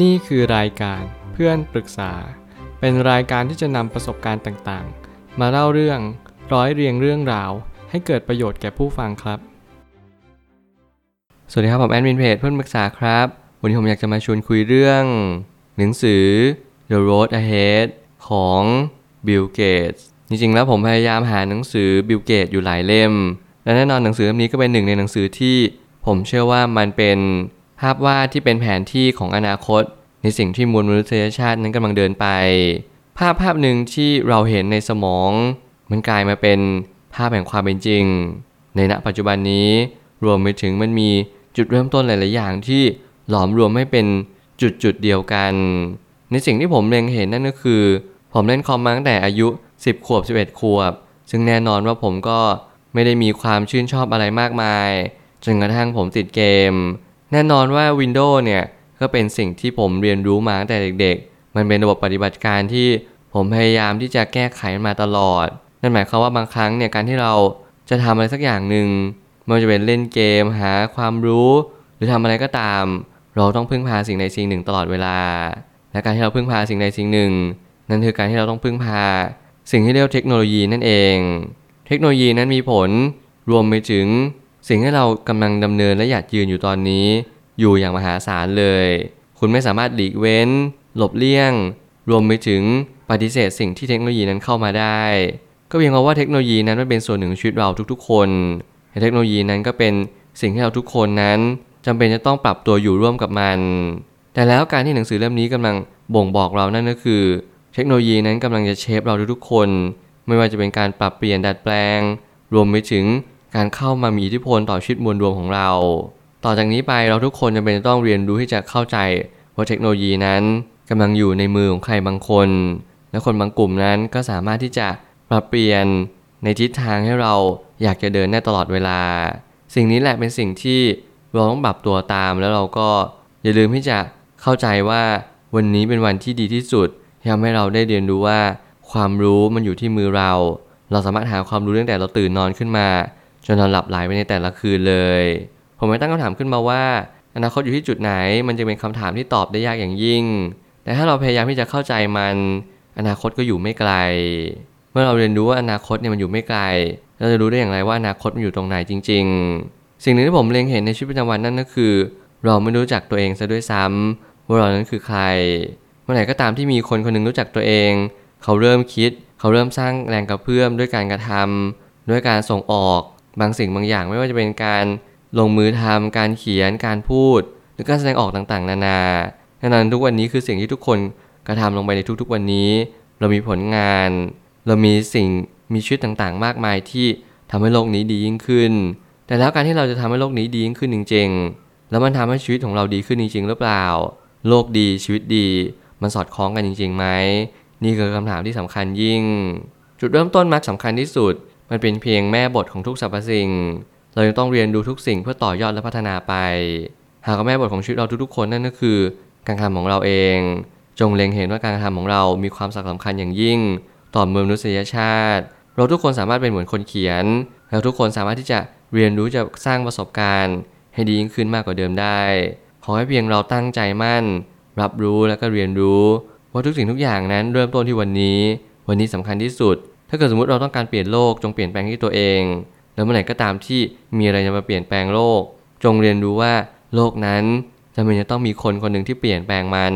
นี่คือรายการเพื่อนปรึกษา เป็นรายการที่จะนำประสบการณ์ต่างๆ มาเล่าเรื่องร้อยเรียงเรื่องราว ให้เกิดประโยชน์แก่ผู้ฟังครับ สวัสดีครับผมแอดมินเพจเพื่อนปรึกษาครับ วันนี้ผมอยากจะมาชวนคุยเรื่อง หนังสือ The Road Ahead ของ Bill Gates จริงๆแล้วผมพยายามหาหนังสือ Bill Gates อยู่หลายเล่ม และแน่นอนหนังสือเล่มนี้ก็เป็นหนึ่งในหนังสือที่ผมเชื่อว่ามันเป็น ภาพวาดที่เป็นแผนที่ของอนาคต ในสิ่งที่มวลมนุษยชาตินั้นกำลังเดินไป ภาพภาพหนึ่งที่เราเห็นในสมอง มันกลายมาเป็นภาพแห่งความเป็นจริง ในณปัจจุบันนี้รวมไปถึงมันมีจุดเริ่มต้นหลาย ๆ อย่างที่หลอมรวมให้เป็นจุดจุดๆเดียวกัน ในสิ่งที่ผมเล็งเห็นนั่นก็คือ ผมเล่นคอมมาตั้งแต่อายุ 10 ขวบ 11 ขวบ ซึ่งแน่นอนว่าผมก็ไม่ได้มีความชื่นชอบอะไรมากมาย จนกระทั่งผมติดเกม แน่นอนว่า Windows เนี่ยก็เป็นสิ่งที่ผมเรียนรู้มาตั้งแต่เด็กๆ มันเป็นระบบปฏิบัติการที่ผมพยายามที่จะแก้ไขมาตลอด นั่นหมายความว่าบางครั้งเนี่ยการที่เราจะทำอะไรสักอย่างหนึ่งไม่ว่าจะเป็นเล่นเกมหาความรู้ หรือทำอะไรก็ตาม เราต้องพึ่งพาสิ่งใดสิ่งหนึ่งตลอดเวลา และการที่เราพึ่งพาสิ่งใดสิ่งหนึ่ง นั่นคือการที่เราต้องพึ่งพา สิ่งที่เรียกว่าเทคโนโลยีนั่นเอง เทคโนโลยีนั้นมีผลรวมไปถึง สิ่งที่เรากำลังดำเนินและอยากยืนอยู่ตอนนี้ อยู่อย่างมหาศาลเลย คุณไม่สามารถหลีกเว้น หลบเลี่ยง รวมไปถึงปฏิเสธสิ่งที่เทคโนโลยีนั้นเข้ามาได้ ก็เพียงเพราะว่าเทคโนโลยีนั้นมันเป็นส่วนหนึ่งชีวิตเราทุกๆ คนเทคโนโลยีนั้นก็เป็นสิ่งที่เราทุกคนนั้นจำเป็นจะต้องปรับตัวอยู่ร่วมกับมัน แต่แล้วการที่หนังสือเล่มนี้กำลังบ่งบอกเรานั่นก็คือ เทคโนโลยีนั้นกำลังจะเชฟเราทุกๆคน ไม่ว่าจะเป็นการปรับเปลี่ยนดัดแปลง รวมไปถึง การเข้ามามีอิทธิพลต่อชีวิตมวลรวมของเรา ต่อจากนี้ไปเราทุกคนจำเป็นจะต้องเรียนรู้ที่จะเข้าใจว่าเทคโนโลยีนั้นกำลังอยู่ในมือของใครบางคน และคนบางกลุ่มนั้นก็สามารถที่จะปรับเปลี่ยนในทิศทางให้เราอยากจะเดินได้ตลอดเวลา สิ่งนี้แหละเป็นสิ่งที่เราต้องปรับตัวตามแล้วเราก็อย่าลืมที่จะเข้าใจว่าวันนี้เป็นวันที่ดีที่สุดที่ทำให้เราได้เรียนรู้ว่า ความรู้มันอยู่ที่มือเรา เราสามารถหาความรู้ตั้งแต่เราตื่นนอนขึ้นมา จนเราหลับไหลไปในแต่ละคืนเลย ผมไม่ตั้งคำถามขึ้นมาว่า อนาคตอยู่ที่จุดไหน มันจะเป็นคำถามที่ตอบได้ยากอย่างยิ่ง แต่ถ้าเราพยายามที่จะเข้าใจมัน อนาคตก็อยู่ไม่ไกล เมื่อเราเรียนรู้ว่าอนาคตเนี่ยมันอยู่ไม่ไกล เราจะรู้ได้อย่างไรว่าอนาคตมันอยู่ตรงไหนจริง ๆ สิ่งหนึ่งที่ผมเล็งเห็นในชีวิตประจำวันนั่นก็คือ เราไม่รู้จักตัวเองซะด้วยซ้ำว่าเรานั้นคือใคร เมื่อไหร่ก็ตามที่มีคนคนหนึ่งรู้จักตัวเอง เขาเริ่มคิด เขาเริ่มสร้างแรงกระเพื่อมด้วยการกระทำด้วยการส่งออก บางสิ่งบางอย่างไม่ว่าจะเป็นการลงมือทำการเขียนการพูด หรือการแสดงออกต่างๆ นานาดังนั้นทุกวันนี้คือสิ่งที่ทุกคนกระทำลงไปในทุกๆวันนี้ เรามีผลงาน เรามีสิ่งมีชีวิตต่างๆ มากมายที่ทำให้โลกนี้ดียิ่งขึ้น แต่แล้วการที่เราจะทำให้โลกนี้ดียิ่งขึ้นจริง ๆ แล้วมันทำให้ชีวิตของเราดีขึ้นจริงๆหรือเปล่า โลกดีชีวิตดี มันสอดคล้องกันจริงๆไหมนี่คือคำถามที่สำคัญยิ่ง จุดเริ่มต้นมักสำคัญที่สุด มันเป็นเพียงแม่บทของทุกสรรพสิ่ง เรายังต้องเรียนรู้ทุกสิ่งเพื่อต่อยอดและพัฒนาไป หากว่าแม่บทของชีวิตเราทุกๆคนนั่นก็คือ การกระทำของเราเอง จงเล็งเห็นว่าการกระทำของเรามีความสำคัญอย่างยิ่ง ต่อมวลมนุษยชาติ เราทุกคนสามารถเป็นเหมือนคนเขียนแล้วทุกคนสามารถที่จะเรียนรู้จะสร้างประสบการณ์ ให้ดียิ่งขึ้นมากกว่าเดิมได้ ขอให้เพียงเราตั้งใจมั่น รับรู้และก็เรียนรู้ว่าทุกสิ่งทุกอย่างนั้นเริ่มต้นที่วันนี้ วันนี้สำคัญที่สุด ถ้าเกิดสมมติเราต้องการเปลี่ยนโลกจงเปลี่ยนแปลงที่ตัวเอง แล้วเมื่อไหร่ก็ตามที่มีอะไรจะมาเปลี่ยนแปลงโลก จงเรียนรู้ว่าโลกนั้นจำเป็นจะต้องมีคนคนหนึ่งที่เปลี่ยนแปลงมัน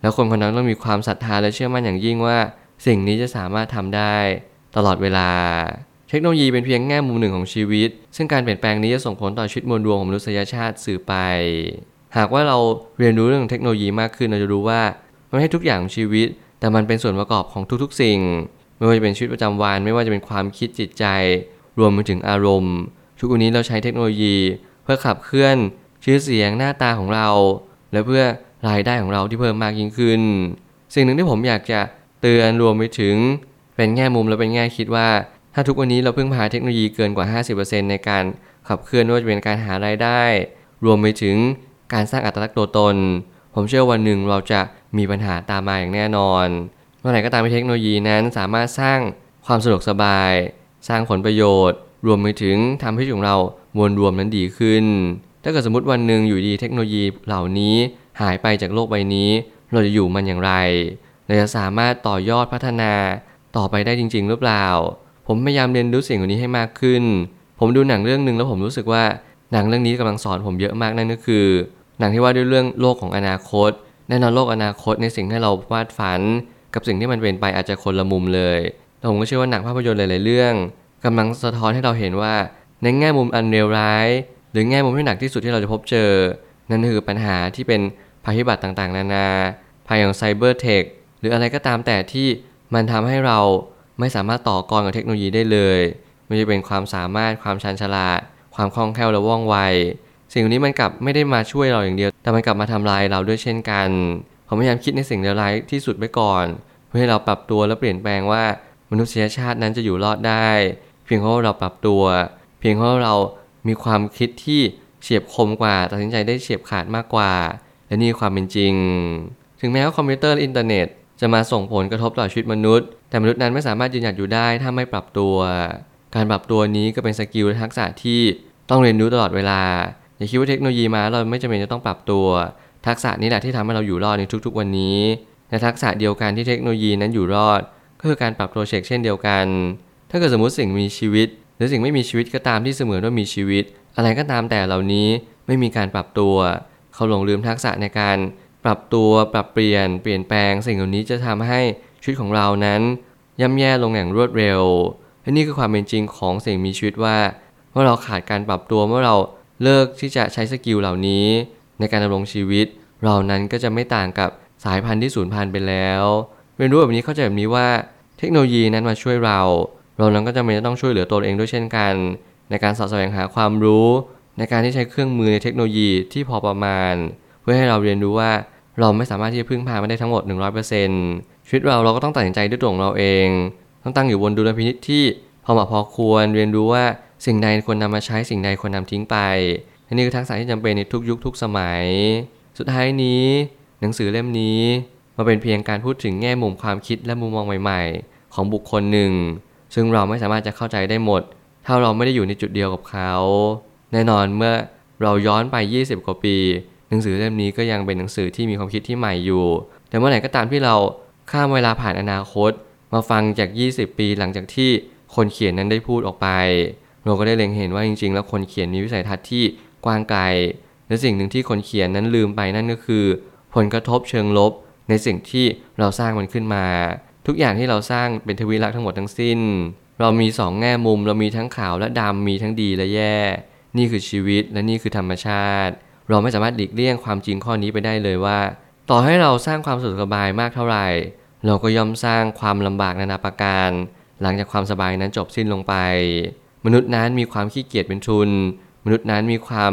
แล้วคนคนนั้นต้องมีความศรัทธาและเชื่อมั่นอย่างยิ่งว่า สิ่งนี้จะสามารถทำได้ ตลอดเวลา เทคโนโลยีเป็นเพียงแง่มุมหนึ่งของชีวิต ซึ่งการเปลี่ยนแปลงนี้จะส่งผลต่อชีวิตมวลรวมของมนุษยชาติสื่อไป หากว่าเราเรียนรู้เรื่องเทคโนโลยีมากขึ้นเราจะรู้ว่ามันไม่ให้ทุกอย่างของชีวิต แต่มันเป็นส่วนประกอบของทุกๆ สิ่ง ไม่ว่าจะเป็นชีวิตประจำวัน ไม่ว่าจะเป็นความคิดจิตใจ รวมไปถึงอารมณ์ ทุกวันนี้เราใช้เทคโนโลยี เพื่อขับเคลื่อนชื่อเสียงหน้าตาของเรา และเพื่อรายได้ของเราที่เพิ่มมากยิ่งขึ้น สิ่งหนึ่งที่ผมอยากจะเตือนรวมไปถึง เป็นแง่มุมและเป็นแง่คิดว่า ถ้าทุกวันนี้เราเพึ่งพาเทคโนโลยีเกินกว่า 50%ในการขับเคลื่อนไม่ว่าจะเป็นการหารายได้ รวมไปถึงการสร้างอัตลักษณ์ตัวตน ผมเชื่อวันหนึ่งเราจะมีปัญหาตามมาอย่างแน่นอน มื่อไหร่ก็ตามที่เทคโนโลยีนั้นสามารถสร้างความสะดวกสบาย สร้างผลประโยชน์ รวมไปถึงทำให้ชีวิตของเรามวลรวมนั้นดีขึ้น ถ้าเกิดสมมติวันหนึ่งอยู่ดีเทคโนโลยีเหล่านี้หายไปจากโลกใบนี้ เราจะอยู่มันอย่างไรเราจะสามารถต่อยอดพัฒนาต่อไปได้จริง ๆ หรือเปล่า ผมพยายามเรียนรู้สิ่งเหล่านี้ให้มากขึ้น ผมดูหนังเรื่องหนึ่งแล้วผมรู้สึกว่าหนังเรื่องนี้กำลังสอนผมเยอะมากนั่นก็คือ หนังที่ว่าด้วยเรื่องโลกของอนาคตแน่นอนโลกอนาคตในสิ่งที่เราวาดฝัน กับสิ่งที่มันเป็นไปอาจจะคนละมุมเลยแต่ผมก็เชื่อว่าหนังภาพยนตร์หลาย ๆ เรื่องกำลังสะท้อนให้เราเห็นว่า ในแง่มุมอันเลวร้าย หรือแง่มุมที่หนักที่สุดที่เราจะพบเจอ นั่นคือปัญหาที่เป็นภัยพิบัติต่าง ๆ นานาภัยของไซเบอร์เทคหรืออะไรก็ตามแต่ที่มันทำให้เราไม่สามารถต่อกรกับเทคโนโลยีได้เลยไม่ว่าจะเป็นความสามารถความชันฉลาด ความคล่องแคล่วและว่องไว สิ่งนี้มันกลับไม่ได้มาช่วยเราอย่างเดียว แต่มันกลับมาทำลายเราด้วยเช่นกัน ผมพยายามคิดในสิ่งเลวร้ายที่สุดไว้ก่อน เพื่อให้เราปรับตัวและเปลี่ยนแปลงว่ามนุษยชาตินั้นจะอยู่รอดได้ เพียงเพราะเราปรับตัว เพียงเพราะเรามีความคิดที่เฉียบคมกว่า ตัดสินใจได้เฉียบขาดมากกว่า และนี่ความเป็นจริง ถึงแม้ว่าคอมพิวเตอร์อินเทอร์เน็ตจะมาส่งผลกระทบต่อชีวิตมนุษย์ แต่มนุษย์นั้นไม่สามารถยืนหยัดอยู่ได้ถ้าไม่ปรับตัว การปรับตัวนี้ก็เป็นสกิลและทักษะที่ต้องเรียนรู้ตลอดเวลา อย่าคิดว่าเทคโนโลยีมาเราไม่จำเป็นจะต้องปรับตัว ทักษะนี้แหละที่ทำให้เราอยู่รอดในทุกๆ วันนี้ และทักษะเดียวกันที่เทคโนโลยีนั้นอยู่รอด ก็คือการปรับตัวเช็คเช่นเดียวกัน ถ้าเกิดสมมติสิ่งมีชีวิต หรือสิ่งไม่มีชีวิตก็ตามที่เสมือนว่ามีชีวิต อะไรก็ตามแต่เหล่านี้ไม่มีการปรับตัว เขาหลงลืมทักษะในการปรับตัวปรับเปลี่ยนเปลี่ยนแปลง สิ่งเหล่านี้จะทำให้ชีวิตของเรานั้นย่ำแย่ลงอย่างรวดเร็วและนี่คือความเป็นจริงของสิ่งมีชีวิตว่าเมื่อเราขาดการปรับตัวเมื่อเราเลิกที่จะใช้ skill เหล่านี้ ในการดำรงชีวิต เรานั้นก็จะไม่ต่างกับ สายพันธุ์ที่สูญพันธุ์ไปแล้ว เรียนรู้แบบนี้เข้าใจแบบนี้ว่าเทคโนโลยีนั้นมาช่วยเรา เรานั้นก็จะไม่ต้องช่วยเหลือตัวเองด้วยเช่นกัน ในการเสาะแสวงหาความรู้ ในการที่ใช้เครื่องมือในเทคโนโลยีที่พอประมาณ เพื่อให้เราเรียนรู้ว่าเราไม่สามารถที่จะพึ่งพามันได้ทั้งหมด 100%ชีวิตเราเราก็ต้องตัดสินใจด้วยตัวของเราเอง ต้องตั้งอยู่บนดุลพินิจที่พอเหมาะพอควรเรียนรู้ว่าสิ่งใดควรนำมาใช้สิ่งใดควรนำทิ้งไปอันนี้คือทักษะที่จำเป็นในทุกยุคทุกสมัย สุดท้ายนี้ หนังสือเล่มนี้มาเป็นเพียงการพูดถึงแง่มุมความคิดและมุมมองใหม่ ๆ ของบุคคลหนึ่ง ซึ่งเราไม่สามารถจะเข้าใจได้หมด ถ้าเราไม่ได้อยู่ในจุดเดียวกับเขา แน่นอนเมื่อเราย้อนไป 20 กว่าปี หนังสือเล่มนี้ก็ยังเป็นหนังสือที่มีความคิดที่ใหม่อยู่ แต่เมื่อไหร่ก็ตามที่เราข้ามเวลาผ่านอนาคต มาฟังจาก 20 ปีหลังจากที่คนเขียนนั้นได้พูดออกไป เราก็ได้เล็งเห็นว่าจริง ๆ แล้วคนเขียนมีวิสัยทัศน์ที่กว้างไกลและสิ่งหนึ่งที่คนเขียนนั้นลืมไปนั่นก็คือ ผลกระทบเชิงลบ ในสิ่งที่เราสร้างมันขึ้นมา ทุกอย่างที่เราสร้างเป็นทวีลักษณ์ทั้งหมดทั้งสิ้น เรามีสองแง่มุมเรามีทั้งขาวและดำมีทั้งดีและแย่ นี่คือชีวิตและนี่คือธรรมชาติ เราไม่สามารถหลีกเลี่ยงความจริงข้อนี้ไปได้เลยว่า ต่อให้เราสร้างความสุขสบายมากเท่าไหร่ เราก็ย่อมสร้างความลำบากนานาประการ หลังจากความสบายนั้นจบสิ้นลงไป มนุษย์นั้นมีความขี้เกียจเป็นทุน มนุษย์นั้นมีความ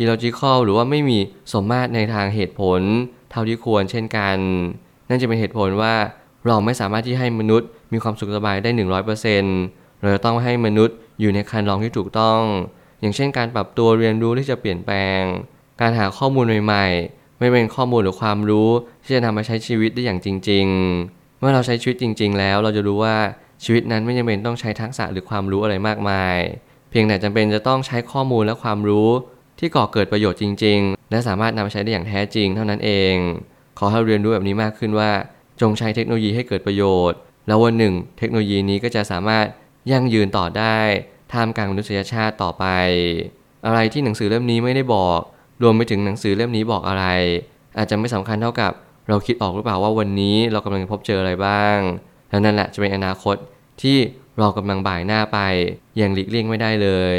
illogical หรือว่าไม่มีสมมาตรในทางเหตุผล เท่าที่ควรเช่นกัน นั่นจะเป็นเหตุผลว่าเราไม่สามารถที่ให้มนุษย์มีความสุขสบายได้ 100%เราจะต้องให้มนุษย์อยู่ในคันลองที่ถูกต้อง อย่างเช่นการปรับตัวเรียนรู้ที่จะเปลี่ยนแปลง การหาข้อมูลใหม่ๆ ไม่เป็นข้อมูลหรือความรู้ที่จะนำมาใช้ชีวิตได้อย่างจริง ๆ เมื่อเราใช้ชีวิตจริง ๆ แล้วเราจะรู้ว่าชีวิตนั้นไม่จำเป็นต้องใช้ทักษะหรือความรู้อะไรมากมาย เพียงแต่จำเป็นจะต้องใช้ข้อมูลและความรู้ ที่ก่อเกิดประโยชน์จริง ๆ และสามารถนำมาใช้ได้อย่างแท้จริงเท่านั้นเอง ขอให้เรียนรู้แบบนี้มากขึ้นว่า จงใช้เทคโนโลยีให้เกิดประโยชน์ แล้ววันหนึ่ง เทคโนโลยีนี้ก็จะสามารถยั่งยืนต่อได้ท่ามกลางมนุษยชาติต่อไป อะไรที่หนังสือเล่มนี้ไม่ได้บอก รวมไปถึงหนังสือเล่มนี้บอกอะไร อาจจะไม่สำคัญเท่ากับ เราคิดออกหรือเปล่าว่าวันนี้เรากำลังพบเจออะไรบ้างแล้วนั่นแหละจะเป็นอนาคตที่เรากำลังบ่ายหน้าไปอย่างหลีกเลี่ยงไม่ได้เลย